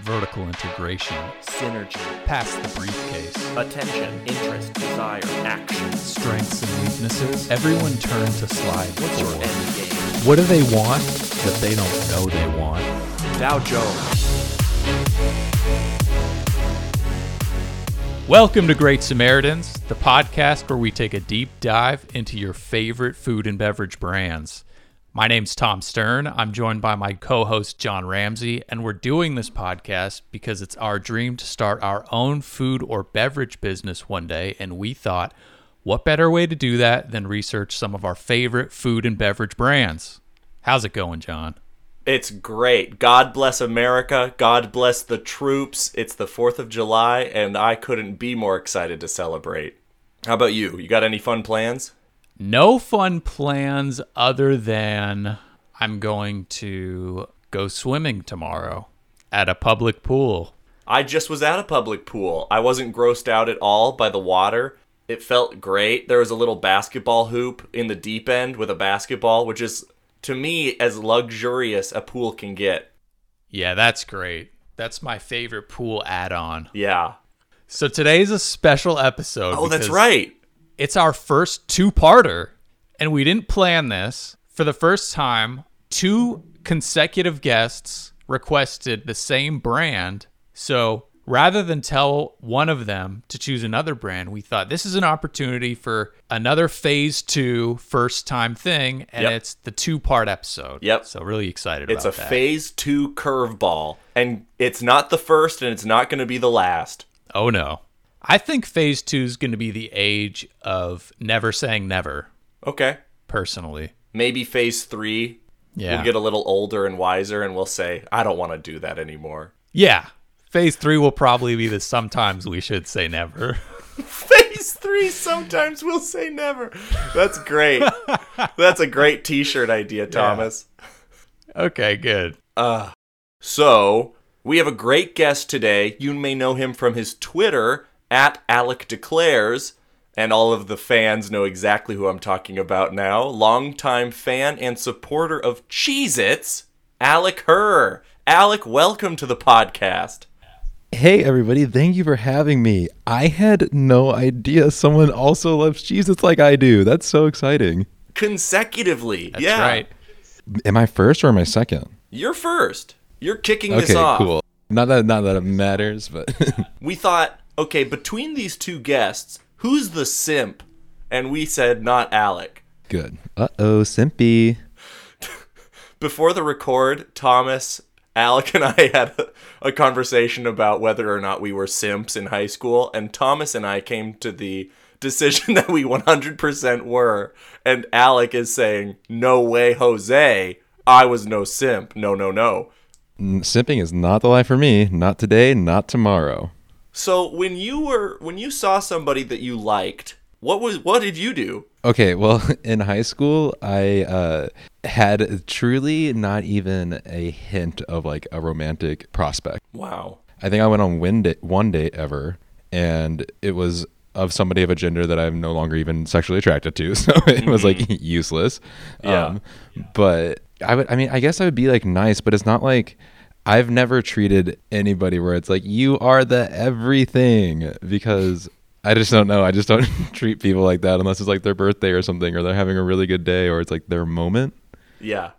vertical integration, synergy, pass the briefcase, attention, interest, desire, action. strengths and weaknesses. Everyone turn to slide What's your end game? What do they want that they don't know they want? Dow Jones. Welcome to Great Samaritans, the podcast where we take a deep dive into your favorite food and beverage brands. My name's Tom Stern. I'm joined by my co host, John Ramsey, and we're doing this podcast because it's our dream to start our own food or beverage business one day. And we thought, what better way to do that than research some of our favorite food and beverage brands? How's it going, John? It's great. God bless America. God bless the troops. It's the 4th of July, and I couldn't be more excited to celebrate. How about you? You got any fun plans? No fun plans other than I'm going to go swimming tomorrow at a public pool. I just was at a public pool. I wasn't grossed out at all by the water. It felt great. There was a little basketball hoop in the deep end with a basketball, which is, to me, as luxurious a pool can get. Yeah, that's great. That's my favorite pool add on. Yeah. So today's a special episode. Oh, that's right. It's our first two parter, and we didn't plan this. For the first time, two consecutive guests requested the same brand. So rather than tell one of them to choose another brand, we thought this is an opportunity for another phase two first time thing, and Yep. it's the two part episode. Yep. So really excited It's a that. phase two curveball, and it's not the first, and it's not going to be the last. Oh no. I think phase two is going to be the age of never saying never, Okay. personally. Maybe phase three, Yeah. we'll get a little older and wiser, and we'll say, I don't want to do that anymore. yeah. Phase three will probably be the sometimes we should say never. Phase three, sometimes we'll say never. That's great. That's a great t shirt idea, Thomas. okay, good. Uh, so, we have a great guest today. You may know him from his Twitter at Alec Declares, and all of the fans know exactly who I'm talking about now. Longtime fan and supporter of Cheez Its, Alec Herr. Alec, welcome to the podcast. Hey everybody, thank you for having me. I had no idea someone also loves Cheez-Its like I do. That's so exciting. Consecutively. That's yeah. right. Am I first or am I second? You're first. You're kicking this Okay, off. cool. Not that not that it matters, but We thought, okay, between these two guests, who's the simp? And we said not Alec. good. Uh-oh, Simpy. before the record, Thomas, Alec, and I had a, a conversation about whether or not we were simps in high school, and Thomas and I came to the decision that we 100% were. And Alec is saying, No way, Jose. I was no simp. No, no, no. Mm, simping is not the life for me. Not today, not tomorrow. So when you were when you saw somebody that you liked, what was what did you do? Okay, well, in high school, I uh, had truly not even a hint of like a romantic prospect. Wow. I think I went on one date, one date ever, and it was of somebody of a gender that I'm no longer even sexually attracted to. So it was like useless. Yeah. Um, but I would, I mean, I guess I would be like nice, but it's not like I've never treated anybody where it's like you are the everything because I just don't know. I just don't treat people like that unless it's like their birthday or something, or they're having a really good day, or it's like their moment. Yeah.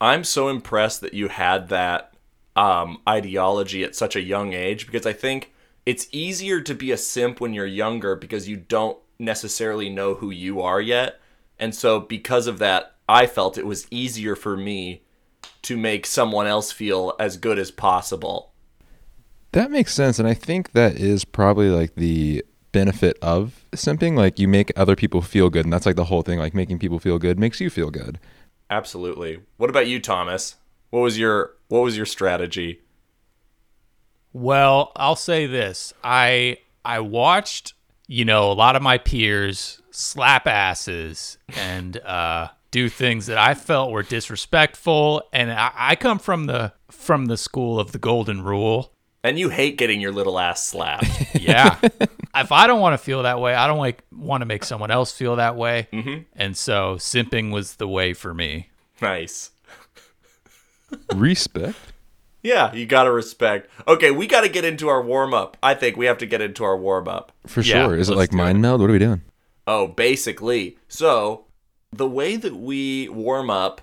I'm so impressed that you had that um, ideology at such a young age because I think it's easier to be a simp when you're younger because you don't necessarily know who you are yet. And so, because of that, I felt it was easier for me to make someone else feel as good as possible. That makes sense. And I think that is probably like the benefit of simping. Like you make other people feel good. And that's like the whole thing. Like making people feel good makes you feel good. Absolutely. What about you, Thomas? What was your what was your strategy? Well, I'll say this. I I watched, you know, a lot of my peers slap asses and uh do things that I felt were disrespectful and I, I come from the from the school of the golden rule. And you hate getting your little ass slapped. Yeah. if I don't want to feel that way, I don't like want to make someone else feel that way. Mm-hmm. And so simping was the way for me. nice. Respect. Yeah, you gotta respect. Okay, we gotta get into our warm up. I think we have to get into our warm up. For Yeah, sure. Is it like mind meld? What are we doing? Oh, basically. So, the way that we warm up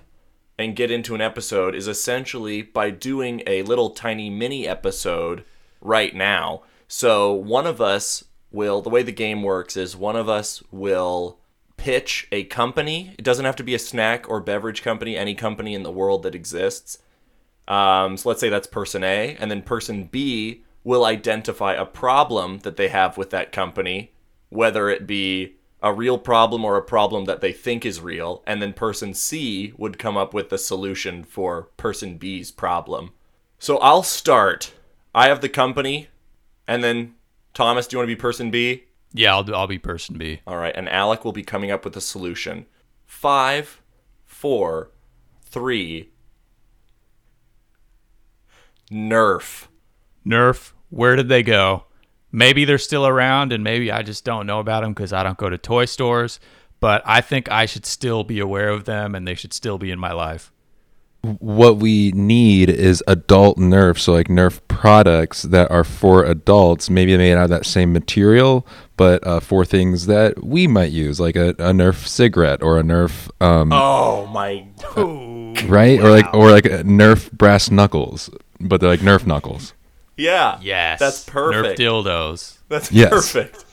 and get into an episode is essentially by doing a little tiny mini episode right now. So, one of us will, the way the game works is one of us will pitch a company. It doesn't have to be a snack or beverage company, any company in the world that exists. Um, so let's say that's person A, and then person B will identify a problem that they have with that company, whether it be a real problem or a problem that they think is real, and then person C would come up with the solution for person B's problem. So I'll start. I have the company, and then Thomas, do you want to be person B? Yeah, I'll, I'll be person B. All right, and Alec will be coming up with a solution. Five, four, three. Nerf. Nerf, where did they go? Maybe they're still around, and maybe I just don't know about them because I don't go to toy stores. But I think I should still be aware of them, and they should still be in my life. What we need is adult Nerf, so like Nerf products that are for adults, maybe made out of that same material, but uh, for things that we might use, like a, a Nerf cigarette or a Nerf, um, Oh my. right? Or like or like Nerf brass knuckles, but they're like Nerf knuckles. Yeah. Yes, That's perfect. Nerf dildos. That's Yes. perfect.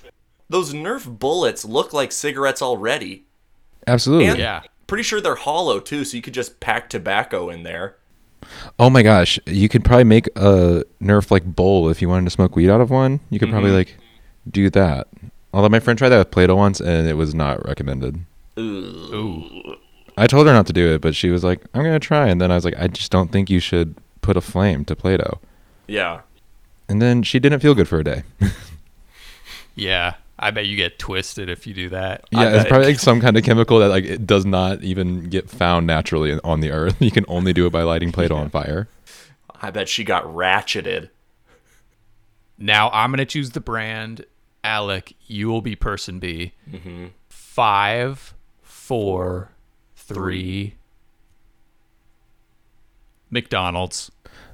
Those Nerf bullets look like cigarettes already. Absolutely. And Yeah. pretty sure they're hollow too, so you could just pack tobacco in there. Oh my gosh, you could probably make a Nerf like bowl if you wanted to smoke weed out of one. You could probably Mhm. like do that. Although my friend tried that with Play-Doh once and it was not recommended. Ooh. Ooh. I told her not to do it, but she was like, "I'm gonna try," and then I was like, "I just don't think you should put a flame to Play-Doh." Yeah. And then she didn't feel good for a day. Yeah, I bet you get twisted if you do that. Yeah, it's probably like some kind of chemical that like it does not even get found naturally on the earth. You can only do it by lighting Play-Doh on fire. I bet she got ratcheted. Now I'm gonna choose the brand. Alec, you will be person B. Mm-hmm. Five, four, three. McDonald's.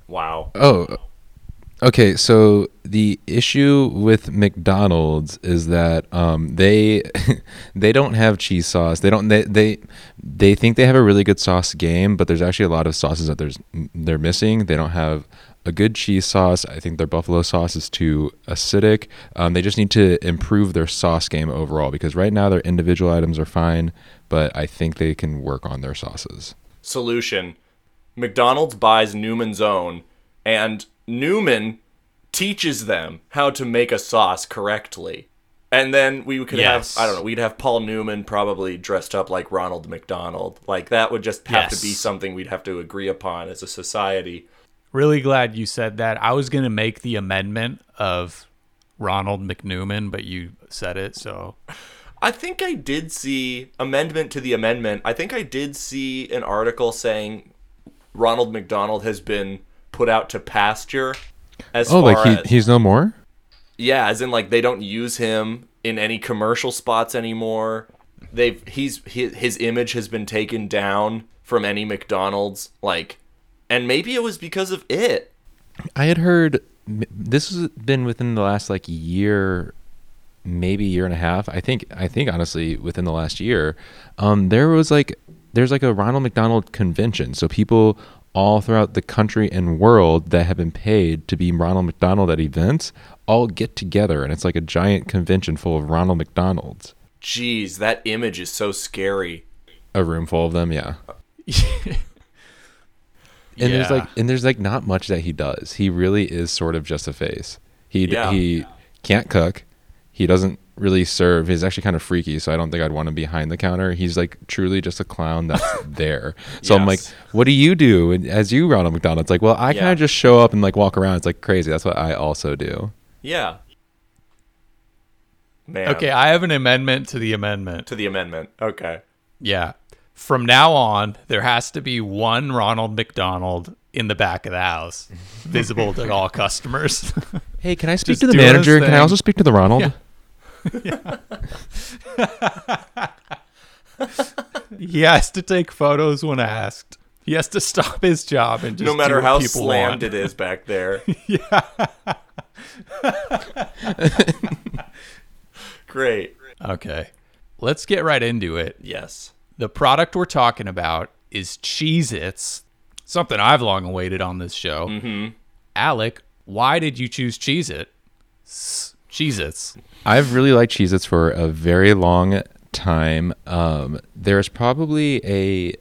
Wow. Oh, okay. So the issue with McDonald's is that um, they they don't have cheese sauce. They don't. They, they they think they have a really good sauce game, but there's actually a lot of sauces that there's they're missing. They don't have a good cheese sauce. I think their buffalo sauce is too acidic. Um, they just need to improve their sauce game overall because right now their individual items are fine, but I think they can work on their sauces. Solution McDonald's buys Newman's Own, and Newman teaches them how to make a sauce correctly. And then we could Yes. have, I don't know, we'd have Paul Newman probably dressed up like Ronald McDonald. Like, that would just have to be something we'd have to agree upon as a society. Really glad you said that. I was gonna make the amendment of Ronald McNewman, but you said it, so I think I did see amendment to the amendment. I think I did see an article saying Ronald McDonald has been put out to pasture. As Oh, far like as, he, he's no more. yeah, as in like they don't use him in any commercial spots anymore. They've he's his, his image has been taken down from any McDonald's like, and maybe it was because of it. I had heard this has been within the last like year, maybe year and a half. I think I think honestly within the last year, um, there was like there's like a Ronald McDonald convention. So people all throughout the country and world that have been paid to be Ronald McDonald at events all get together, and it's like a giant convention full of Ronald McDonalds. Jeez, that image is so scary. A room full of them, yeah. Uh, and there's like and there's like not much that he does. He really is sort of just a face. He Yeah. he can't cook. He doesn't really serve. He's actually kind of freaky, so I don't think I'd want him behind the counter. He's like truly just a clown that's there. So I'm like, what do you do? And as you Ronald McDonald, it's like, well, I Yeah. kind of just show up and like walk around. It's like crazy. That's what I also do. Yeah. Man. Okay, I have an amendment to the amendment. To the amendment. Okay. Yeah. From now on, there has to be one Ronald McDonald in the back of the house, visible to all customers. Hey, can I speak Just to the manager? Can I also speak to the Ronald? he has to take photos when asked. He has to stop his job and just no matter how slammed want. it is back there. yeah. Great. Okay. Let's get right into it. Yes. The product we're talking about is Cheez Its, something I've long awaited on this show. Mm-hmm. Alec, why did you choose Cheez It? Cheez Its. I've really liked Cheez Its for a very long time. Um, there's probably a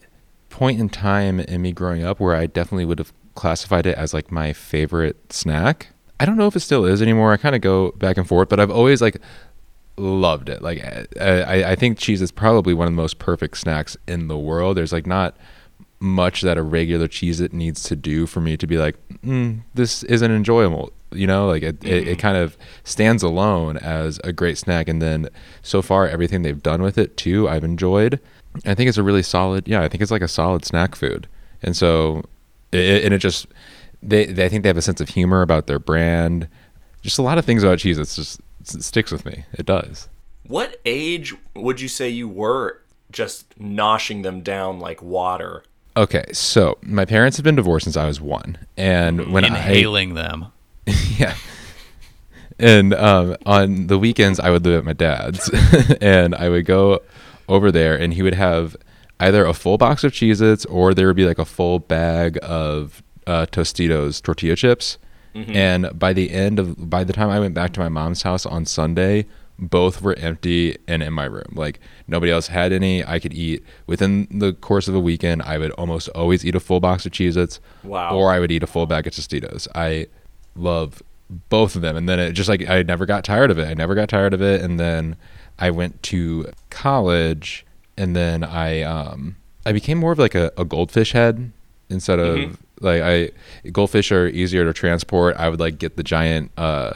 point in time in me growing up where I definitely would have classified it as like my favorite snack. I don't know if it still is anymore. I kind of go back and forth, but I've always like loved it. Like I, I think cheese is probably one of the most perfect snacks in the world. There's like not much that a regular Cheez-It needs to do for me to be like, mm, this isn't enjoyable. You know, like it, it, it mm-hmm. kind of stands alone as a great snack. And then so far, everything they've done with it too, I've enjoyed. I think it's a really solid. Yeah, I think it's like a solid snack food. And so, it, and it just they, they I think they have a sense of humor about their brand. Just a lot of things about cheese. It's just it sticks with me. It does. What age would you say you were just noshing them down like water? Okay, so my parents have been divorced since I was one, and mm-hmm. when I'm Inhaling them. Yeah, and um, on the weekends I would live at my dad's, and I would go over there, and he would have either a full box of Cheez-Its or there would be like a full bag of uh, Tostitos tortilla chips. And by the end of by the time I went back to my mom's house on Sunday, both were empty and in my room. Like nobody else had any. I could eat within the course of a weekend. I would almost always eat a full box of Cheez-Its, Wow. or I would eat a full bag of Tostitos. I love both of them, and then it just like I never got tired of it. I never got tired of it, and then I went to college, and then I um I became more of like a, a goldfish head instead of like I goldfish are easier to transport. I would like get the giant uh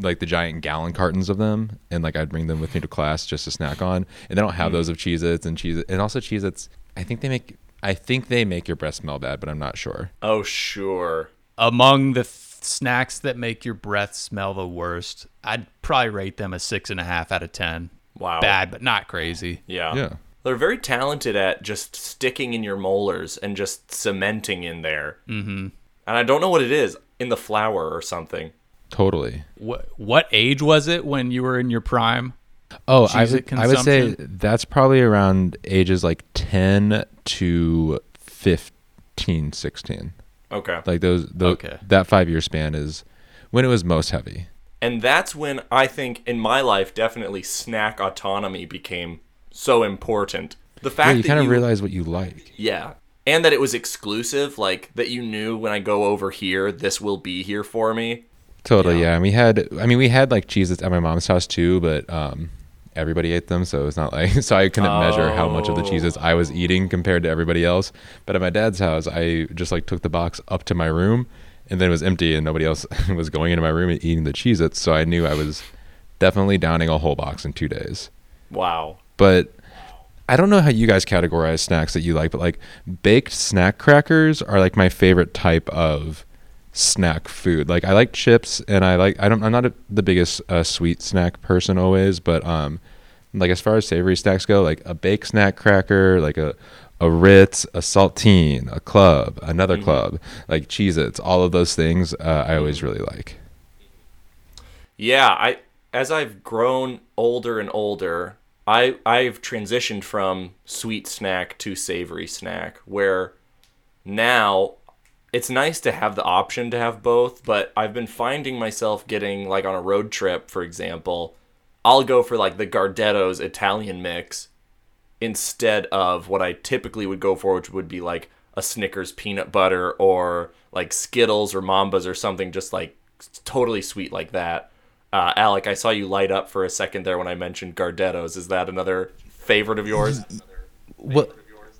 like the giant gallon cartons of them and like I'd bring them with me to class just to snack on. And they don't have those of Cheez Its and Cheez and also Cheez Its I think they make I think they make your breath smell bad, but I'm not sure. Oh, sure. Among the th- snacks that make your breath smell the worst, I'd probably rate them a six and a half out of ten. Wow. Bad, but not crazy. Yeah. Yeah. They're very talented at just sticking in your molars and just cementing in there. Mm-hmm. And I don't know what it is in the flour or something. Totally. What what age was it when you were in your prime? Oh, I would, I would say that's probably around ages like 10 to 15, 16. Okay. Like those, the, Okay. that five year span is when it was most heavy. And that's when I think in my life definitely snack autonomy became so important. The fact Yeah, you that kind of you realize what you like. Yeah. And that it was exclusive, like that you knew when I go over here, this will be here for me. Totally, Yeah. yeah. And we had, I mean, we had like Cheez-Its at my mom's house too, but um, everybody ate them, so it's not like so I couldn't measure how much of the Oh. Cheez-Its I was eating compared to everybody else. But at my dad's house, I just like took the box up to my room, and then it was empty, and nobody else was going into my room and eating the Cheez-Its, so I knew I was definitely downing a whole box in two days. Wow. But I don't know how you guys categorize snacks that you like, but like baked snack crackers are like my favorite type of snack food. Like I like chips and I like I don't I'm not a, the biggest uh, sweet snack person always, but um like as far as savory snacks go, like a baked snack cracker, like a a Ritz, a saltine, a club, another club, like Cheez-Its, all of those things uh, I always really like. Yeah, I as I've grown older and older, I I've transitioned from sweet snack to savory snack where now it's nice to have the option to have both, but I've been finding myself getting like on a road trip, for example, I'll go for like the Gardetto's Italian mix instead of what I typically would go for, which would be like a Snickers peanut butter or like Skittles or Mambas or something just like totally sweet like that. Uh, Alec, I saw you light up for a second there when I mentioned Gardetto's. Is that another favorite of yours? Well,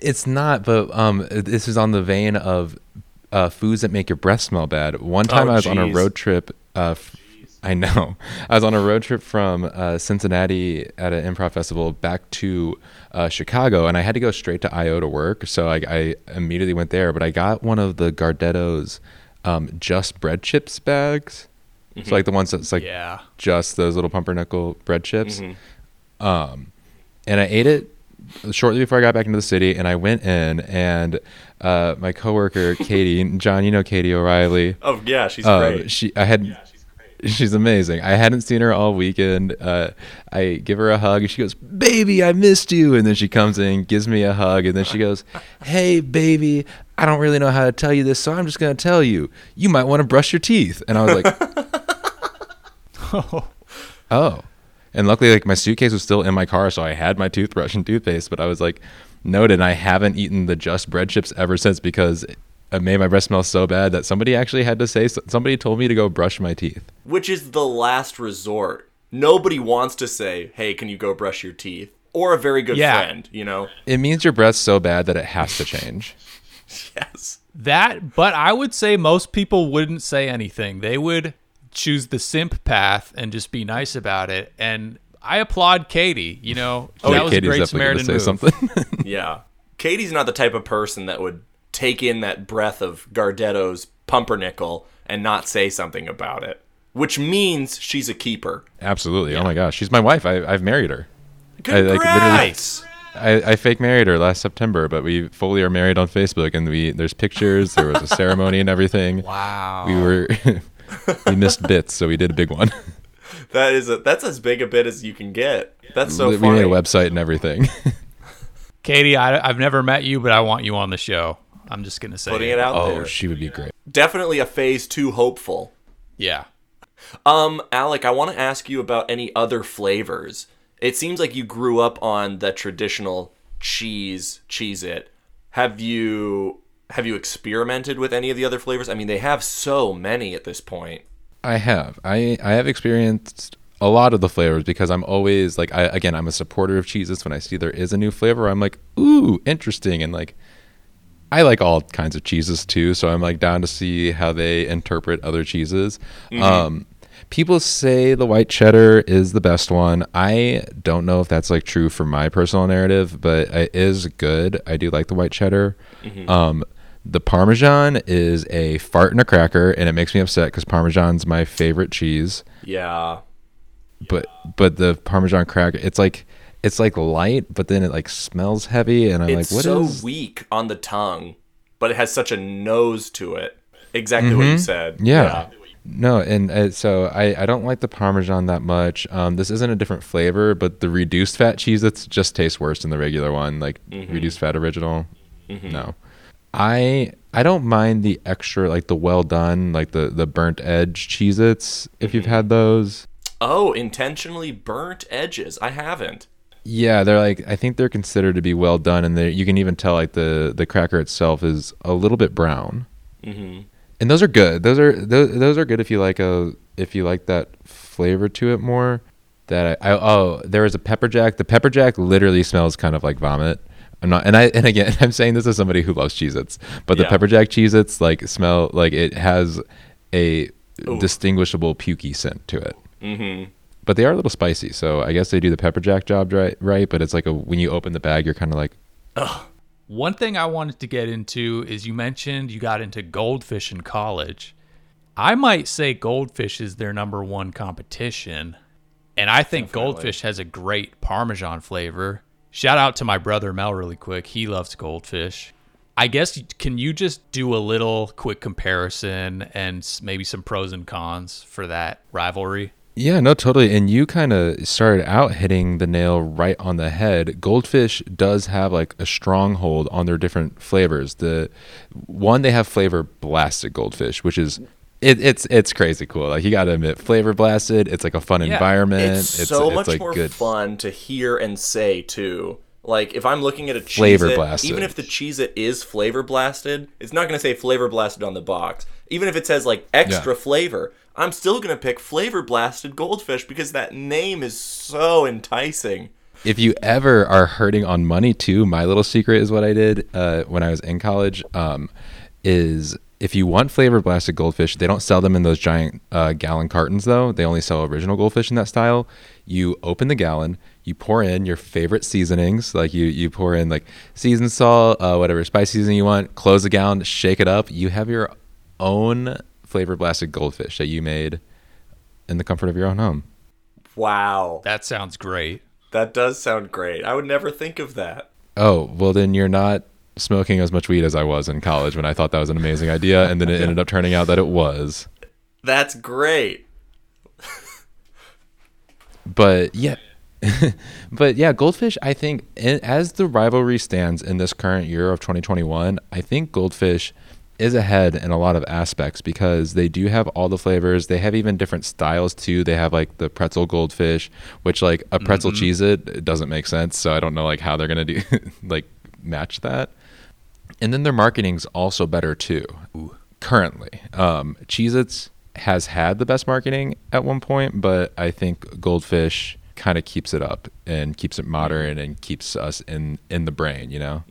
it's not, but um, this is on the vein of uh, foods that make your breath smell bad. One time Oh, I was on a road trip. Uh, f- I know. I was on a road trip from uh, Cincinnati at an improv festival back to uh, Chicago, and I had to go straight to IO to work. So I, I immediately went there, but I got one of the Gardetto's um, just bread chips bags. So like the ones that's like Yeah. just those little pumpernickel bread chips. Um, and I ate it shortly before I got back into the city, and I went in, and uh, my coworker Katie, John, you know Katie O'Reilly. Oh yeah, she's Uh, great. she, I had, Yeah, she's she's amazing. I hadn't seen her all weekend. Uh, I give her a hug, and she goes, "Baby, I missed you." And then she comes in, gives me a hug, and then she goes, "Hey, baby, I don't really know how to tell you this, so I'm just gonna tell you. You might want to brush your teeth." And I was like, "Oh, "Oh." And luckily, like my suitcase was still in my car, so I had my toothbrush and toothpaste. But I was like, noted, and I haven't eaten the Just Bread chips ever since because it made my breath smell so bad that somebody actually had to say. Somebody told me to go brush my teeth. Which is the last resort. Nobody wants to say, "Hey, can you go brush your teeth?" Or a very good Yeah. friend, you know. It means your breath's so bad that it has to change. Yes. That, but I would say most people wouldn't say anything. They would choose the simp path and just be nice about it. And I applaud Katie. You know, Oh, that was Katie's a great definitely gonna Samaritan say move. something. Yeah. Katie's not the type of person that would take in that breath of Gardetto's pumpernickel and not say something about it. Which means she's a keeper. Absolutely. Oh my gosh, she's my wife. I, I've married her. I, like, I, I fake married her last September, but we fully are married on Facebook, and we there's pictures. There was a ceremony and everything. Wow. We were we missed bits, so we did a big one. That is a, that's as big a bit as you can get. That's so we funny. made a website and everything. Katie, I, I've never met you, but I want you on the show. I'm just gonna say Putting it out oh, there. she would be great. Definitely a phase two hopeful. Yeah. Um, Alec, I want to ask you about any other flavors. It seems like you grew up on the traditional cheese, Cheez-It. Have you have you experimented with any of the other flavors? I mean, they have so many at this point. I have. I I have experienced a lot of the flavors because I'm always like I again I'm a supporter of Cheez-Its. When I see there is a new flavor, I'm like, ooh, interesting, and like I like all kinds of cheeses too. So I'm like down to see how they interpret other cheeses. Um, people say the white cheddar is the best one. I don't know if that's like true for my personal narrative, but it is good. I do like the white cheddar. Um, the Parmesan is a fart in a cracker, and it makes me upset because Parmesan's my favorite cheese. Yeah. But but the Parmesan cracker, it's like it's like light, but then it like smells heavy, and I'm It's like, what so is? weak on the tongue, but it has such a nose to it. Exactly what you said. Mm-hmm. Yeah. No, and uh, so I, I don't like the Parmesan that much. Um, this isn't a different flavor, but the reduced fat cheese that's just tastes worse than the regular one, like Mm-hmm. reduced fat original. No, I I don't mind the extra, like the well done, like the the burnt edge Cheez-Its if Mm-hmm. you've had those. Oh, intentionally burnt edges. I haven't. Yeah, they're like I think they're considered to be well done, and they you can even tell like the the cracker itself is a little bit brown. Mm-hmm. and those are good. Those are those, those are good if you like a if you like that flavor to it more. That I, I oh there was a pepper jack. The pepper jack literally smells kind of like vomit. I'm not and I and again I'm saying this as somebody who loves Cheez-Its, but the Yeah. pepper jack Cheez-Its like smell like it has a Ooh. distinguishable pukey scent to it. Mm-hmm. But they are a little spicy, so I guess they do the pepper jack job right. Right, but it's like a when you open the bag, you're kind of like ugh. One thing I wanted to get into is you mentioned you got into goldfish in college. I might say goldfish is their number one competition. And I think goldfish has a great Parmesan flavor. Shout out to my brother Mel really quick. He loves goldfish. I guess can you just do a little quick comparison and maybe some pros and cons for that rivalry? Yeah, no, totally. And you kind of started out hitting the nail right on the head. Goldfish does have like a stronghold on their different flavors. The one they have flavor blasted goldfish, which is it, it's it's crazy cool. Like you got to admit, flavor blasted. It's like a fun Yeah, environment. It's, so much like more good. fun to hear and say too. Like if I'm looking at a Flavor Cheez-It, blasted. even if the Cheez-It is flavor blasted, it's not going to say flavor blasted on the box. Even if it says like extra flavor, I'm still going to pick flavor blasted goldfish because that name is so enticing. if you ever are hurting on money too, my little secret is what I did uh, when I was in college. Um, is if you want flavor blasted goldfish, they don't sell them in those giant uh, gallon cartons though. They only sell original goldfish in that style. You open the gallon, you pour in your favorite seasonings, like you you pour in like seasoned salt, uh, whatever spice seasoning you want. Close the gallon, shake it up. You have your own flavor blasted goldfish that you made in the comfort of your own home. Wow, That sounds great. that does sound great. I would never think of that. Oh, well then you're not smoking as much weed as I was in college when I thought that was an amazing idea, and then it ended up turning out that it was. That's great. But yeah, but yeah, Goldfish. I think as the rivalry stands in this current year of 2021, I think Goldfish is ahead in a lot of aspects because they do have all the flavors. They have even different styles too. They have like the pretzel goldfish, which like a pretzel Mhm. Cheez-It, it doesn't make sense. So I don't know like how they're gonna do like match that. And then their marketing's also better too. Currently, um, Cheez-Its has had the best marketing at one point, but I think Goldfish kind of keeps it up and keeps it modern and keeps us in in the brain. You know.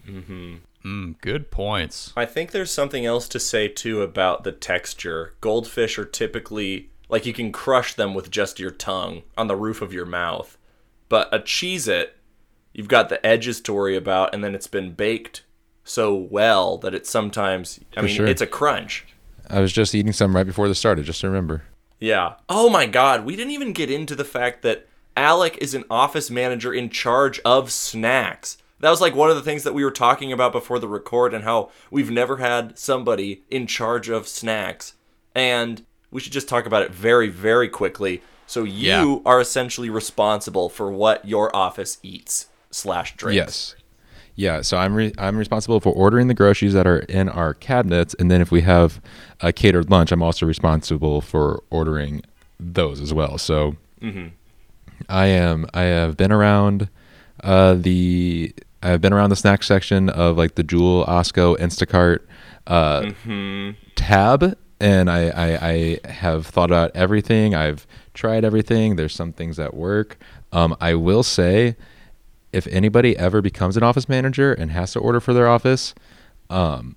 Mm, good points. I think there's something else to say too about the texture. Goldfish are typically like you can crush them with just your tongue on the roof of your mouth. But a Cheez It, you've got the edges to worry about, and then it's been baked so well that it's sometimes, I For mean, sure. it's a crunch. I was just eating some right before this started, just to remember. Yeah. Oh my god, we didn't even get into the fact that Alec is an office manager in charge of snacks. That was like one of the things that we were talking about before the record and how we've never had somebody in charge of snacks. And we should just talk about it very, very quickly. So you Yeah. are essentially responsible for what your office eats slash drinks. Yes. Yeah, so I'm re- I'm responsible for ordering the groceries that are in our cabinets, and then if we have a catered lunch, I'm also responsible for ordering those as well. So I am I have been around uh, the I've been around the snack section of like the Jewel, Osco, Instacart, uh, tab, and I, I I have thought about everything. I've tried everything. There's some things that work. Um, I will say, if anybody ever becomes an office manager and has to order for their office, um,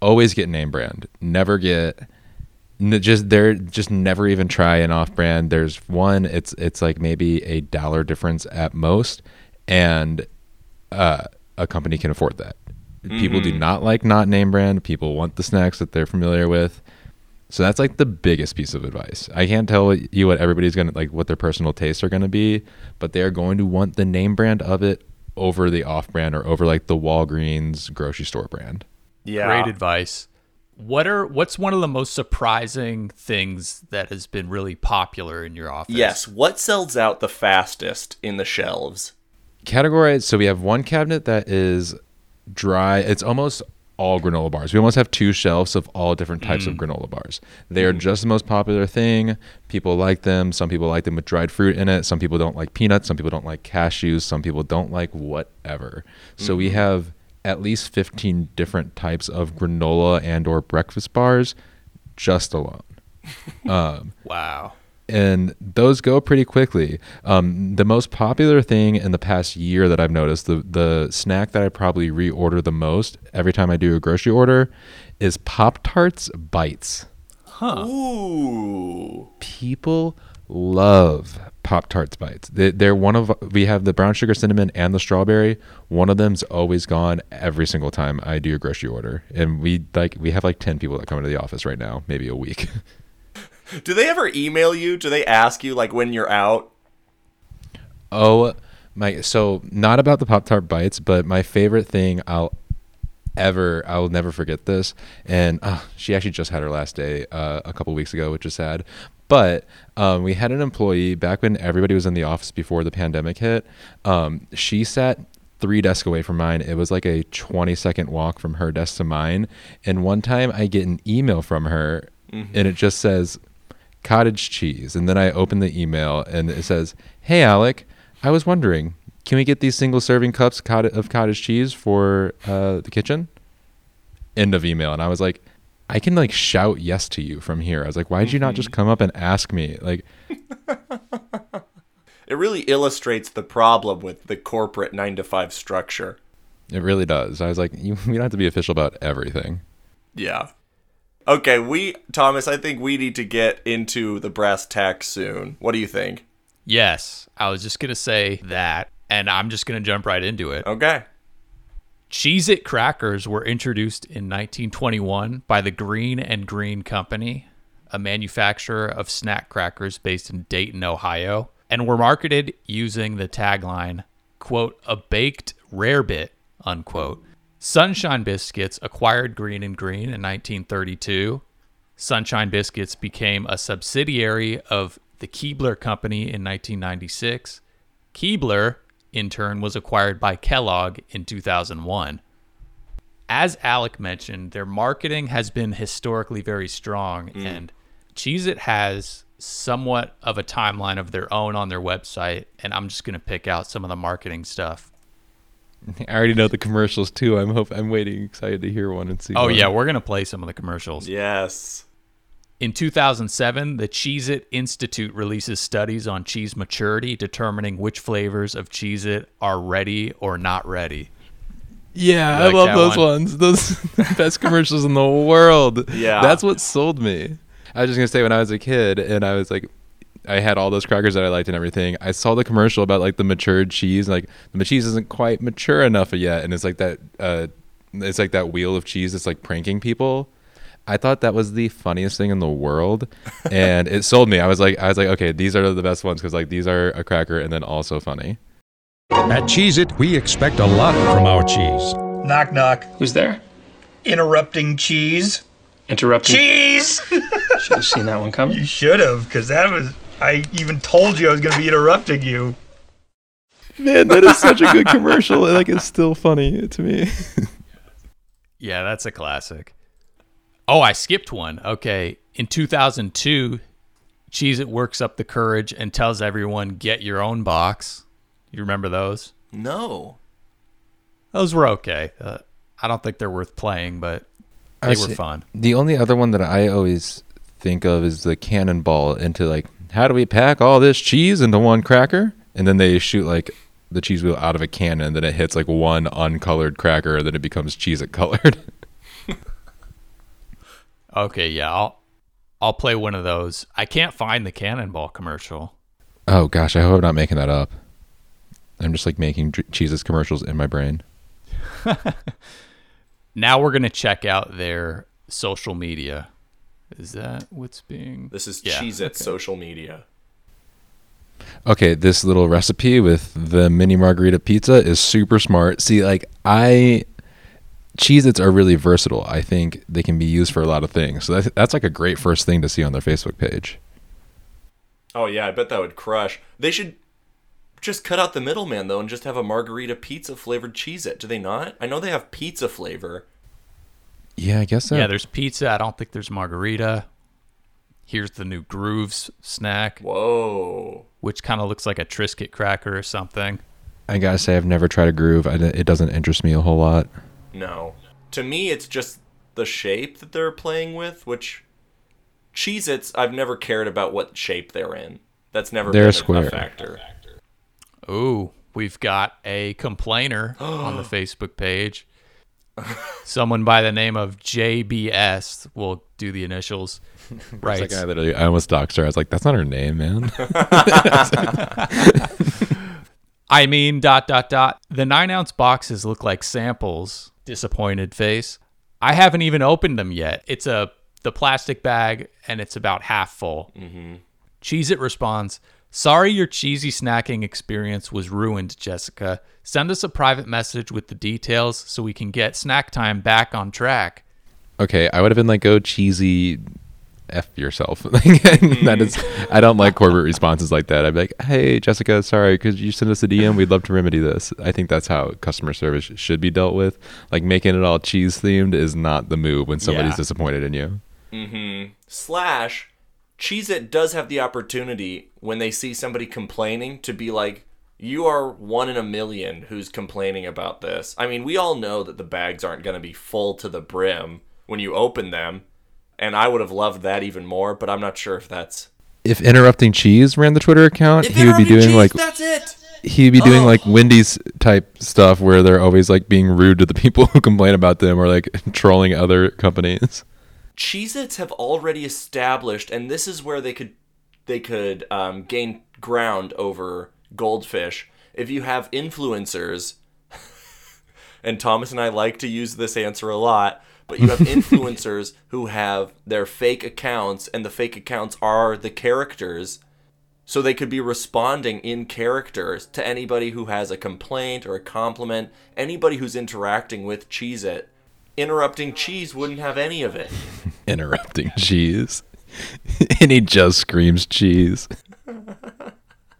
always get name brand. Never get n- just they're just never even try an off brand. There's one. It's it's like maybe a dollar difference at most, and uh, a company can afford that. People do not like not name brand. People want the snacks that they're familiar with. So that's like the biggest piece of advice. I can't tell you what everybody's gonna like, what their personal tastes are gonna be, but they are going to want the name brand of it over the off brand or over like the Walgreens grocery store brand. Yeah. Great advice. What are what's one of the most surprising things that has been really popular in your office? Yes. What sells out the fastest in the shelves? Categorized. So we have one cabinet that is dry. It's almost all granola bars. We almost have two shelves of all different types of mm. granola bars. They are mm. just the most popular thing. People like them. Some people like them with dried fruit in it. Some people don't like peanuts. Some people don't like cashews. Some people don't like whatever. So we mm. have at least 15 different types of granola and or breakfast bars just alone. Um, Wow. And those go pretty quickly. Um, the most popular thing in the past year that I've noticed, the the snack that I probably reorder the most every time I do a grocery order, is Pop Tarts Bites. Huh. Ooh. People love Pop Tarts Bites. They, they're one of we have the brown sugar cinnamon and the strawberry. One of them's always gone every single time I do a grocery order, and we like we have like ten people that come into the office right now, maybe a week. Do they ever email you? Do they ask you like when you're out? Oh my! So not about the Pop Tart bites, but my favorite thing I'll ever I will never forget this. And uh, she actually just had her last day uh, a couple weeks ago, which is sad. But um, we had an employee back when everybody was in the office before the pandemic hit. Um, she sat three desks away from mine. It was like a 20 second walk from her desk to mine. And one time I get an email from her, and it just says cottage cheese. And then I open the email and it says, Hey, Alec, I was wondering, can we get these single serving cups of cottage cheese for uh, the kitchen? End of email. And I was like, I can like shout yes to you from here. I was like, why did you not just come up and ask me? Like, It really illustrates the problem with the corporate 9 to 5 structure. it really does. I was like, you, we don't have to be official about everything. Yeah. Okay, we Thomas, I think we need to get into the brass tacks soon. What do you think? Yes, I was just gonna say that, and I'm just gonna jump right into it. Okay. Cheez It crackers were introduced in 1921 by the Green and Green Company, a manufacturer of snack crackers based in Dayton, Ohio, and were marketed using the tagline, quote, a baked rarebit, unquote, Sunshine Biscuits acquired Green and Green in 1932. Sunshine Biscuits became a subsidiary of the Keebler Company in 1996. Keebler, in turn, was acquired by Kellogg in 2001. As Alec mentioned, their marketing has been historically very strong, mm. and Cheez It has somewhat of a timeline of their own on their website, and I'm just going to pick out some of the marketing stuff. I already know the commercials too. I'm hope I'm waiting, excited to hear one and see. Oh, one. yeah, we're going to play some of the commercials. Yes. In 2007, the Cheez It Institute releases studies on cheese maturity, determining which flavors of Cheez It are ready or not ready. yeah, You I love those one? ones. Those best commercials in the world. Yeah. that's what sold me. I was just gonna say when I was a kid and I was like, I had all those crackers that I liked and everything. I saw the commercial about like the matured cheese, like the cheese isn't quite mature enough yet, and it's like that. Uh, it's like that wheel of cheese that's like pranking people. I thought that was the funniest thing in the world, and it sold me. I was like, I was like, okay, these are the best ones because like these are a cracker and then also funny. At Cheez It, we expect a lot from our cheese. Knock knock. Who's there? Interrupting cheese. Interrupting. Cheese! Should have seen that one coming. you should have, because that was. I even told you I was going to be interrupting you. Man, that is such a good commercial. Like it's still funny to me. Yeah, that's a classic. Oh, I skipped one. Okay. In 2002, Cheez It works up the courage and tells everyone, get your own box. You remember those? No. Those were okay. Uh, I don't think they're worth playing, but they I were see. fun. The only other one that I always think of is the cannonball into like, how do we pack all this cheese into one cracker? And then they shoot like the cheese wheel out of a cannon, and then it hits like one uncolored cracker, and then it becomes cheese it colored. Okay, yeah, I'll I'll play one of those. I can't find the Cannonball commercial. oh gosh, I hope I'm not making that up. I'm just like making dr- Cheez-Its commercials in my brain. Now we're gonna check out their social media. Is that what's being? This is Yeah, Cheez It okay. social media. Okay, this little recipe with the mini margarita pizza is super smart. See, like I Cheez Its are really versatile. I think they can be used for a lot of things. So that's, that's like a great first thing to see on their Facebook page. Oh yeah, I bet that would crush. They should just cut out the middleman though and just have a margarita pizza flavored Cheez It. Do they not? I know they have pizza flavor. Yeah, I guess so. Yeah, there's pizza. I don't think there's margarita. Here's the new Grooves snack, Whoa. which kind of looks like a Triscuit cracker or something. I gotta say, I've never tried a groove. I, it doesn't interest me a whole lot. No. To me, it's just the shape that they're playing with, which Cheez Its, I've never cared about what shape they're in. That's never They're been a- square. a factor. Ooh, we've got a complainer on the Facebook page. Someone by the name of JBS will do the initials. Right. like I literally, I almost doxed her. I was like, "That's not her name, man." I mean, dot, dot, dot. The nine ounce boxes look like samples. Disappointed face. I haven't even opened them yet. It's a the plastic bag and it's about half full. Mm-hmm. Cheez It responds, Sorry your cheesy snacking experience was ruined, Jessica. Send us a private message with the details so we can get snack time back on track. okay, I would have been like, "Go cheesy." F yourself. that is, I don't like corporate responses like that. I'd be like, "Hey, Jessica, sorry, could you send us a DM? We'd love to remedy this." I think that's how customer service should be dealt with. Like making it all cheese themed is not the move when somebody's Yeah. disappointed in you. Mm-hmm. Slash, Cheez It does have the opportunity when they see somebody complaining to be like, you are one in a million who's complaining about this. I mean, we all know that the bags aren't going to be full to the brim when you open them. And I would have loved that even more, but I'm not sure if that's. If interrupting cheese ran the Twitter account, he would be doing like That's it! he'd be doing Oh. like Wendy's type stuff where they're always like being rude to the people who complain about them or like trolling other companies. Cheez Its have already established, and this is where they could they could um, gain ground over Goldfish. If you have influencers, and Thomas and I like to use this answer a lot, but you have influencers who have their fake accounts, and the fake accounts are the characters. so they could be responding in characters to anybody who has a complaint or a compliment, anybody who's interacting with Cheez-It. Interrupting cheese wouldn't have any of it. Interrupting cheese. and he just screams cheese.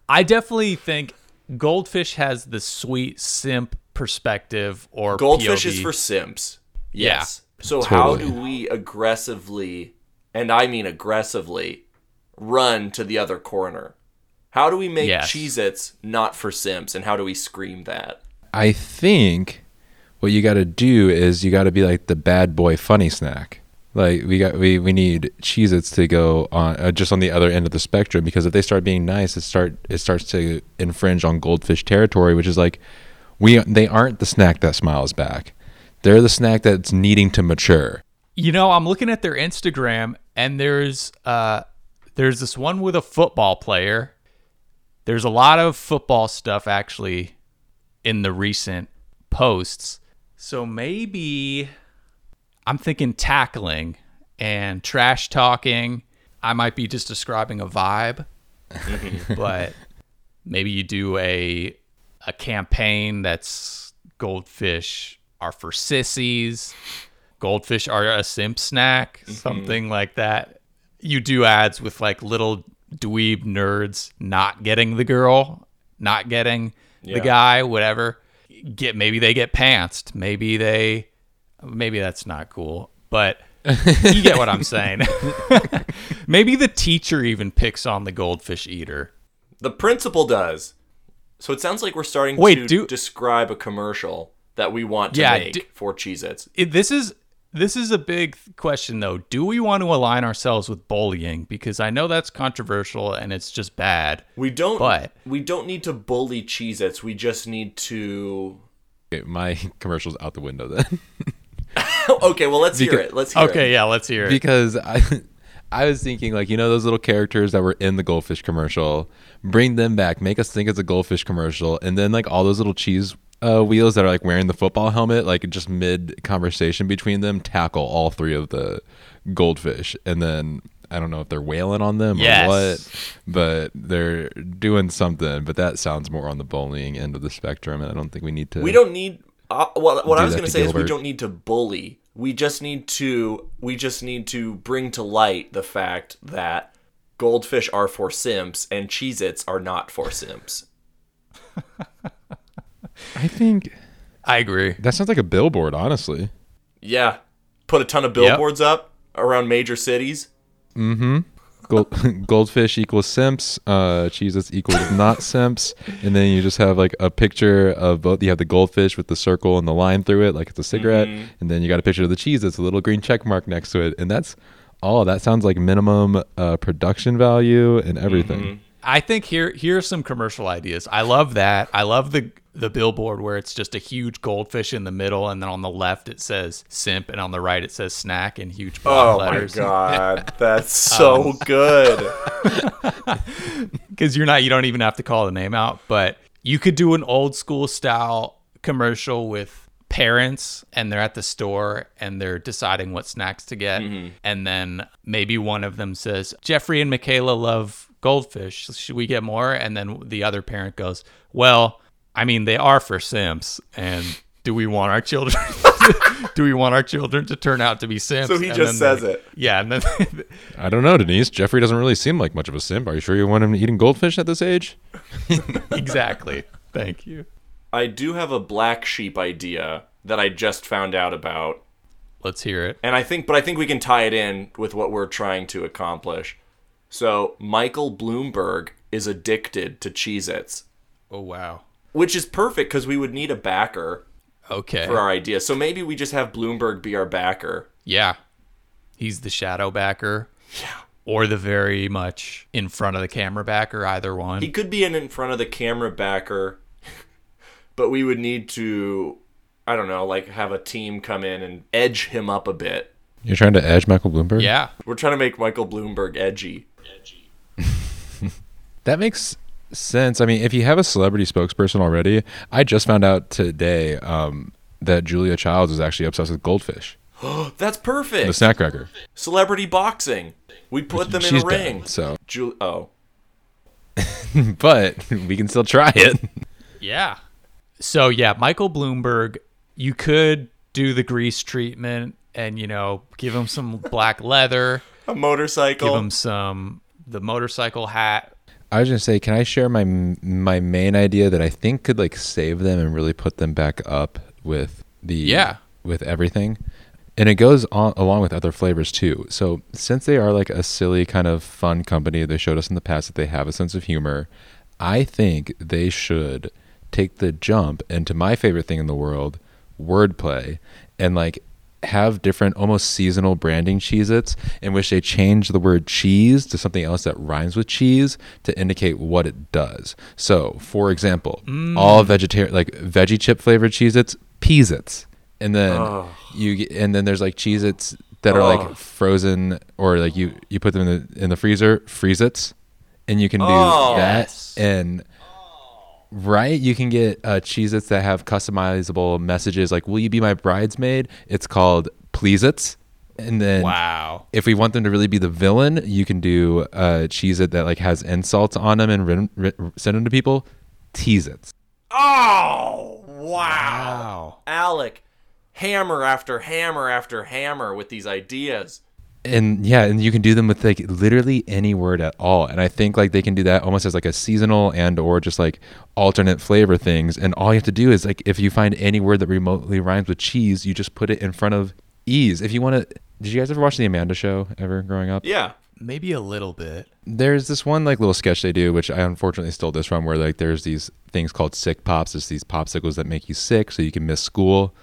I definitely think Goldfish has the sweet simp perspective or Goldfish POV. is for simps. Yeah. Yes. So how do we aggressively, and I mean aggressively, run to the other corner? How do we make Yes. Cheez-Its not for simps, and how do we scream that? I think what you got to do is you got to be like the bad boy funny snack. Like we got we, we need Cheez-Its to go on uh, just on the other end of the spectrum because if they start being nice, it start it starts to infringe on goldfish territory, which is like we they aren't the snack that smiles back. They're the snack that's needing to mature. You know, I'm looking at their Instagram and there's uh there's this one with a football player. There's a lot of football stuff actually in the recent posts. So maybe I'm thinking tackling and trash talking. I might be just describing a vibe, but maybe you do a a campaign that's goldfish are for sissies goldfish are a simp snack, mm-hmm. something like that. You do ads with like little dweeb nerds not getting the girl, not getting the guy, whatever. Get maybe they get pantsed, maybe they maybe that's not cool, but you get what I'm saying. maybe the teacher even picks on the goldfish eater. The principal does. So it sounds like we're starting Wait, to do- describe a commercial that we want to Yeah, make do- for Cheez-Its. it, this is this is a big question though. Do we want to align ourselves with bullying? Because I know that's controversial and it's just bad. We don't But- we don't need to bully Cheez-Its. We just need to Okay, my commercial's out the window then. Okay, well let's hear it. Let's hear it. Okay, it. yeah, let's hear it. because I I was thinking like you know those little characters that were in the goldfish commercial, bring them back, make us think it's a goldfish commercial, and then like all those little cheese uh, wheels that are like wearing the football helmet, like just mid conversation between them, tackle all three of the goldfish, and then. I don't know if they're wailing on them Yes. or what, but they're doing something. But that sounds more on the bullying end of the spectrum, and I don't think we need to. We don't need uh, what what I was going to to say is we don't need to bully. We just need to we just need to bring to light the fact that goldfish are for simps and Cheez-Its are not for simps. I think I agree. that sounds like a billboard, honestly. Yeah. Put a ton of billboards up around major cities. Gold, goldfish equals simps, uh, Cheez-Its equals not simps, and then you just have like a picture of both. You have the goldfish with the circle and the line through it, like it's a cigarette, and then you got a picture of the cheese. It's a little green check mark next to it, and that's all. That sounds like minimum uh, production value and everything. I think here here are some commercial ideas. I love that. I love the the billboard where it's just a huge goldfish in the middle, and then on the left it says simp, and on the right it says snack in huge block Oh my god, that's so um, good. because you're not you don't even have to call the name out but you could do an old school style commercial with parents and they're at the store and they're deciding what snacks to get mm-hmm. and then maybe one of them says jeffrey and michaela love goldfish should we get more and then the other parent goes well i mean they are for simps and do we want our children do we want our children to turn out to be simps So he And just then says they- it. yeah and then I don't know, Denise. Jeffrey doesn't really seem like much of a simp. Are you sure you want him eating goldfish at this age? exactly thank you I do have a black sheep idea that I just found out about. let's hear it And I think, but I think we can tie it in with what we're trying to accomplish. So Michael Bloomberg is addicted to Cheez-Its, Oh wow. which is perfect because we would need a backer Okay. for our idea. So maybe we just have Bloomberg be our backer. Yeah. He's the shadow backer. Yeah. Or the very much in front of the camera backer, either one. He could be an in front of the camera backer, but we would need to, I don't know, like have a team come in and edge him up a bit. You're trying to edge Michael Bloomberg? yeah. We're trying to make Michael Bloomberg edgy. That makes sense. I mean, if you have a celebrity spokesperson already, I just found out today um, that Julia Childs is actually obsessed with goldfish, That's perfect. the snack cracker. Celebrity boxing. We put them in She's a ring. dead, so Ju- oh. but we can still try it. Yeah. So yeah, Michael Bloomberg, you could do the grease treatment and you know give him some black leather, A motorcycle. give him some the motorcycle hat. I was gonna say, can I share my my main idea that I think could like save them and really put them back up with the Yeah. with everything, and it goes on along with other flavors too. So since they are like a silly kind of fun company, they showed us in the past that they have a sense of humor. I think they should take the jump into my favorite thing in the world, wordplay, and like have different almost seasonal branding Cheez Its in which they change the word cheese to something else that rhymes with cheese to indicate what it does. So, for example, mm. all vegetarian like veggie chip flavored Cheez Its, Peas Its. And then you get, and then there's like Cheez Its that are like frozen or like you you put them in the in the freezer, freeze its and you can do Oh. that Yes. and right you can get uh cheez its that have customizable messages like will you be my bridesmaid it's called please its and then Wow. if we want them to really be the villain you can do uh cheese it that like has insults on them and written, writ- send them to people tease its Oh, wow. Wow. Alec, hammer after hammer after hammer with these ideas. And yeah and you can do them with like literally any word at all. And i think like they can do that almost as like a seasonal and or just like alternate flavor things. And all you have to do is like if you find any word that remotely rhymes with cheese you just put it in front of ease. If you want to did you guys ever watch the amanda show ever growing up? Yeah. Maybe a little bit. there's this one like little sketch they do which i unfortunately stole this from where like there's these things called sick pops. It's these popsicles that make you sick so you can miss school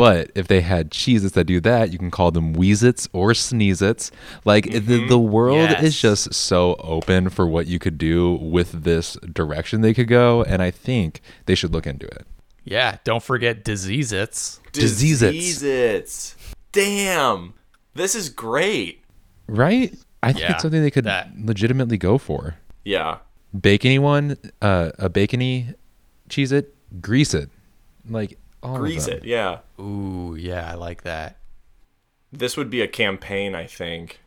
but if they had cheeses that do that you can call them wheezits or sneezits like the, the world Yes. is just so open for what you could do with this direction they could go and i think they should look into it Yeah. Don't forget disease it's. Disease-its. Disease-its. Damn. This is great. right i think Yeah, it's something they could that- legitimately go for Yeah. bacony one uh, a bacony cheese it grease it like all of Grease it. Yeah. Ooh, yeah, I like that. This would be a campaign, I think.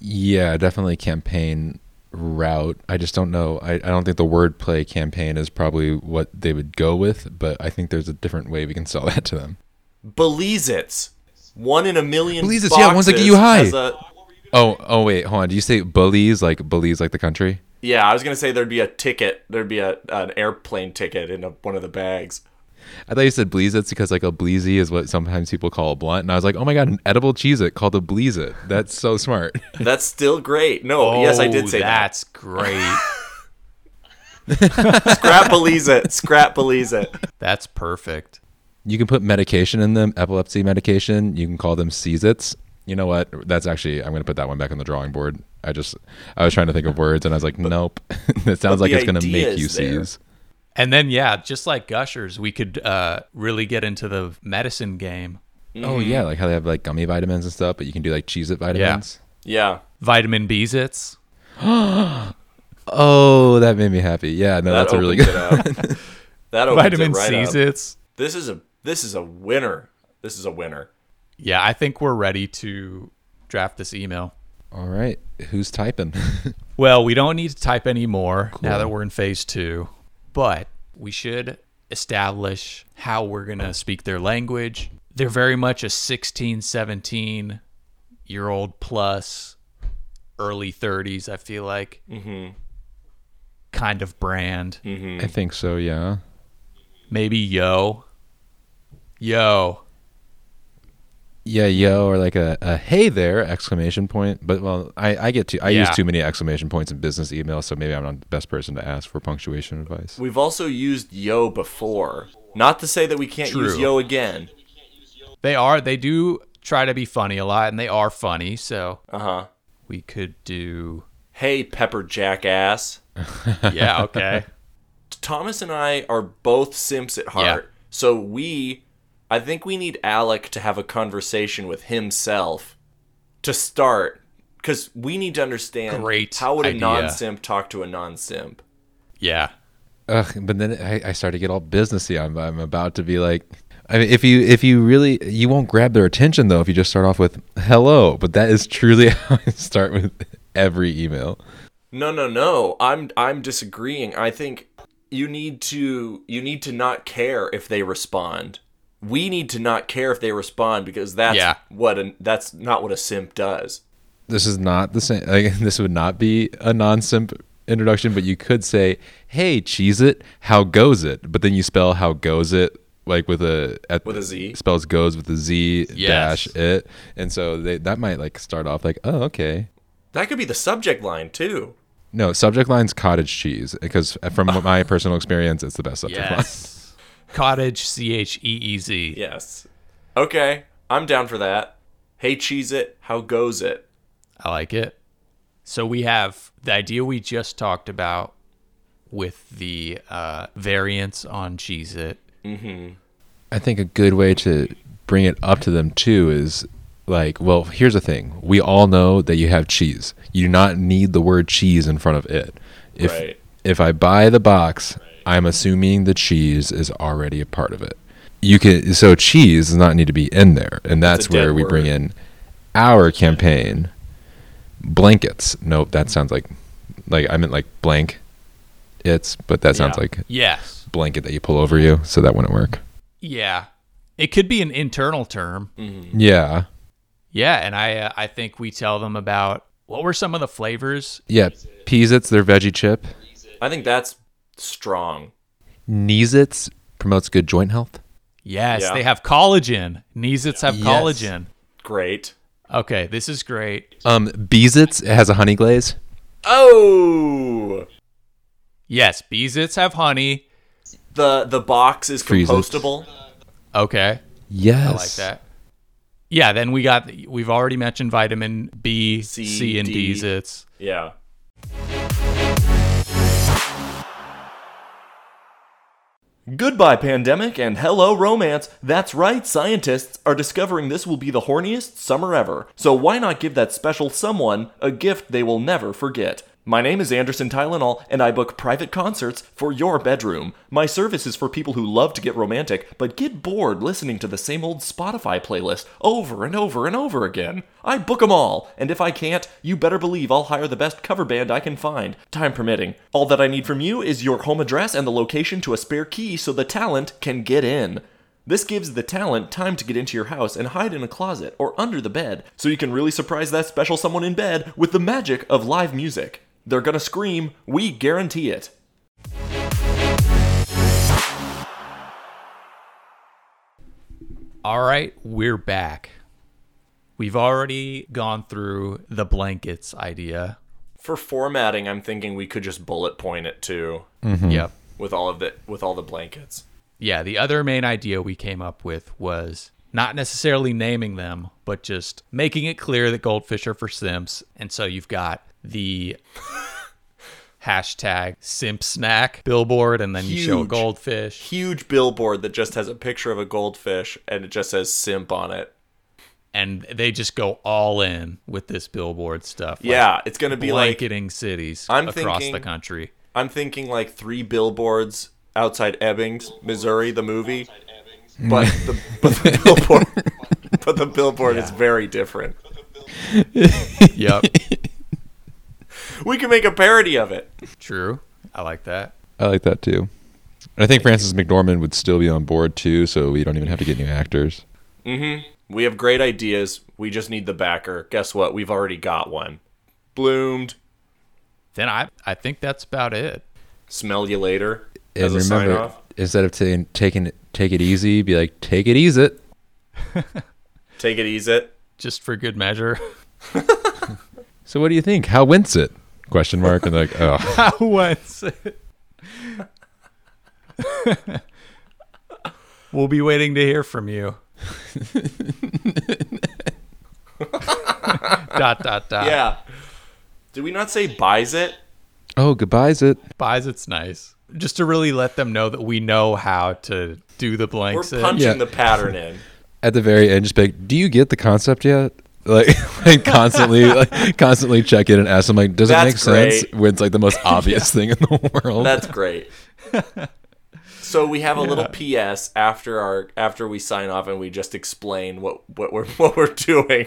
Yeah, definitely campaign route. I just don't know. I, I don't think the wordplay campaign is probably what they would go with, but I think there's a different way we can sell that to them. Belize-its. One in a million Belize-its, yeah, ones that get you boxes high. a- Oh, oh wait, hold on. Do you say Belize like Belize like the country? yeah, I was going to say there'd be a ticket. There'd be a, an airplane ticket in a, one of the bags. I thought you said Bleeze It's because like a Bleezy is what sometimes people call a blunt, and I was like, oh my god, an edible cheese it called a Bleeze It. That's so smart. That's still great. No, yes, I did oh, say that. That's great. Scrap Belize-it. Scrap Belize-it. That's perfect. You can put medication in them, epilepsy medication. You can call them Seizits. You know what? That's actually I'm going to put that one back on the drawing board. I just I was trying to think of words and I was like, nope. that sounds like it's going to make you there. seize. And then yeah, just like Gushers, we could uh, really get into the medicine game. Oh yeah, like how they have like gummy vitamins and stuff, but you can do like cheese it vitamins. Yeah. Vitamin B's-its. Oh, that made me happy. Yeah, no, That that's a really good. it up. that opens Vitamin it right. C's-its. This is a this is a winner. This is a winner. Yeah, I think we're ready to draft this email. All right, who's typing? Well, we don't need to type anymore now that we're in phase two, but we should establish how we're going to speak their language. They're very much a 16, 17 year old plus, early 30s, I feel like. Mm-hmm. Kind of brand. I think so. Yeah. Maybe yo. Yo. Yeah, yo, or like a, a hey there exclamation point. But well, I, I get to I use too many exclamation points in business emails, so maybe I'm not the best person to ask for punctuation advice. We've also used yo before. Not to say that we can't use yo again. They are, they do try to be funny a lot, and they are funny, so Uh huh. we could do. Hey, pepper jackass. Yeah, okay. Thomas and I are both simps at heart. So we, I think we need Alec to have a conversation with himself to start. Because we need to understand Great how would a idea. non-simp talk to a non-simp. yeah. Ugh, but then I, I start to get all businessy. I'm I'm about to be like, I mean, if you if you really you won't grab their attention though if you just start off with hello. But that is truly how I start with every email. No, no, no. I'm I'm disagreeing. I think you need to you need to not care if they respond. We need to not care if they respond because that's Yeah. what a, that's not what a simp does. This is not the same. Like, this would not be a non-simp introduction, but you could say, "Hey, cheese it, how goes it?" But then you spell "how goes it" like with a at, With a Z? Spells goes with a Z Yes. dash it, and so they, that might like start off like, "Oh, okay." That could be the subject line too. No, subject line's cottage cheese because from my personal experience, it's the best subject line. Yes. Cottage C H E E Z. Yes. Okay, I'm down for that. Hey, cheese it. How goes it? I like it. So we have the idea we just talked about with the uh, variants on cheese It. I think a good way to bring it up to them too is like, well, here's the thing. We all know that you have cheese. You do not need the word cheese in front of it. If Right. if I buy the box, I'm assuming the cheese is already a part of it. You can so cheese does not need to be in there, and that's a where we bring in our campaign blankets. Nope, that sounds like like I meant like blank it's, but that sounds Yeah. like Yes. blanket that you pull over you, so that wouldn't work. Yeah. It could be an internal term. Yeah. Yeah, and I uh, I think we tell them about what were some of the flavors? Yeah, Peas-Its, their veggie chip. I think that's strong. Knees-Its promotes good joint health. Yes, Yeah. they have collagen. Knees-Its have Yes. collagen. Great. Okay, this is great. Um, Bees-Its it has a honey glaze. Oh, Yes, Bees-Its have honey. the the box is Freeze it. compostable. Okay, Yes, I like that. Yeah, then we got we've already mentioned vitamin B, C, C, and D. Bees-Its. Yeah. Goodbye, pandemic, and hello, romance. That's right, scientists are discovering this will be the horniest summer ever. So why not give that special someone a gift they will never forget? My name is Anderson Tylenol, and I book private concerts for your bedroom. My service is for people who love to get romantic, but get bored listening to the same old Spotify playlist over and over and over again. I book 'em all, and if I can't, you better believe I'll hire the best cover band I can find, time permitting. All that I need from you is your home address and the location to a spare key so the talent can get in. This gives the talent time to get into your house and hide in a closet or under the bed, so you can really surprise that special someone in bed with the magic of live music. They're gonna scream, we guarantee it. All right, we're back. We've already gone through the blankets idea. For formatting, I'm thinking we could just bullet point it too, mm-hmm. Yep. with all of the with all the blankets. Yeah, the other main idea we came up with was not necessarily naming them, but just making it clear that goldfish are for simps. And so you've got the hashtag simp snack billboard, and then you show a goldfish. Huge billboard that just has a picture of a goldfish and it just says simp on it. And they just go all in with this billboard stuff. like Yeah, it's gonna be like blanketing cities I'm across thinking- the country. I'm thinking like three billboards outside Ebbings, Missouri, the movie. Mm. But the, but the billboard, but the billboard is very different. Yep. We can make a parody of it. True. I like that. I like that too. And I think Frances McDormand would still be on board too, so we don't even have to get new actors. Mm-hmm. We have great ideas. We just need the backer. Guess what? We've already got one. Bloomed. Then I I think that's about it. Smell you later. And As a sign off. instead of saying taking it, take it easy, be like take it easy. Take it easy. Just for good measure. So what do you think? How wins it? Question mark and like oh How was it? we'll be waiting to hear from you. dot dot dot. Yeah. Did we not say buys it? oh goodbyes it. Buys it's nice. Just to really let them know that we know how to do the blanks. We're blanks. in. punching Yeah. the pattern in. At the very end, just be like, do you get the concept yet? Like, like constantly, like constantly check in and ask them, like, does it That's make sense? When it's like the most obvious thing in the world. That's great. So we have a little PS after our after we sign off and we just explain what what we're what we're doing,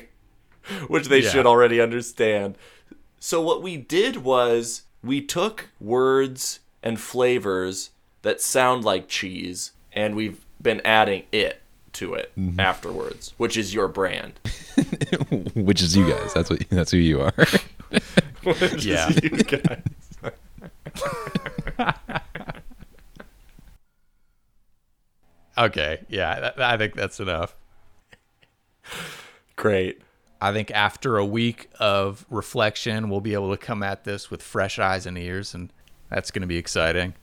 which they Yeah. should already understand. So what we did was we took words and flavors that sound like cheese and we've been adding it to it mm-hmm. afterwards, which is your brand. Which is you guys. That's what that's who you are. Yeah. You guys. Okay. Yeah. that- I think that's enough. Great. I think after a week of reflection, we'll be able to come at this with fresh eyes and ears, and that's going to be exciting.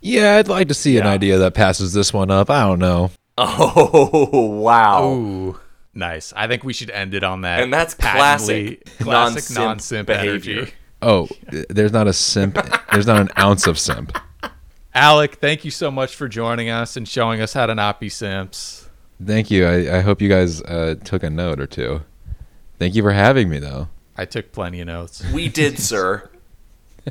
yeah, I'd like to see an idea that passes this one up. I don't know. Oh wow. Ooh, nice. I think we should end it on that. And that's classic classic non-simp non-simp behavior. energy. Oh, there's not a simp. there's not an ounce of simp. Alec, thank you so much for joining us and showing us how to not be simps. Thank you. I, I hope you guys uh, took a note or two. Thank you for having me, though. I took plenty of notes. We did, sir.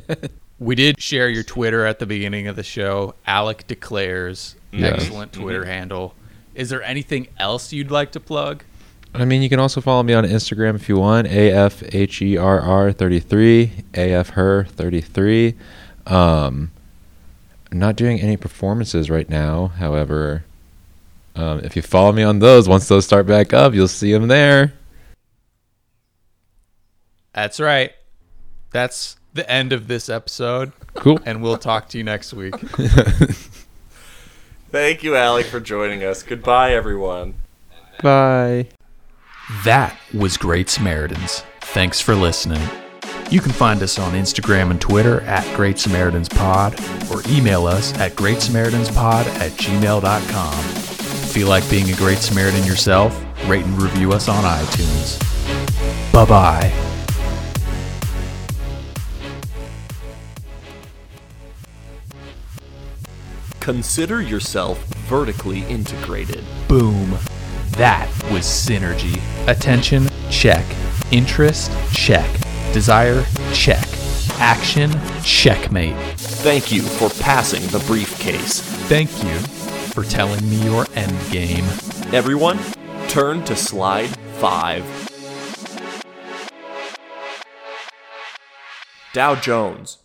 We did share your Twitter at the beginning of the show. Alec declares, Yeah. excellent Twitter handle. Is there anything else you'd like to plug? I mean, you can also follow me on Instagram if you want. A F H E R R 33. A F her 33. Um, I'm not doing any performances right now. However, um, if you follow me on those, once those start back up, you'll see them there. That's right. That's the end of this episode, Cool. and we'll talk to you next week. Thank you, Alec, for joining us. Goodbye, everyone. Bye. That was Great Samaritans. Thanks for listening. You can find us on Instagram and Twitter at Great Samaritans Pod or email us at greatsamaritans.pod at gmail.com. Feel like being a Great Samaritan yourself? Rate and review us on iTunes. Bye bye. Consider yourself vertically integrated. Boom. That was synergy. Attention, check. Interest, check. Desire, check. Action, checkmate. Thank you for passing the briefcase. Thank you for telling me your end game. Everyone, turn to slide 5. Dow Jones,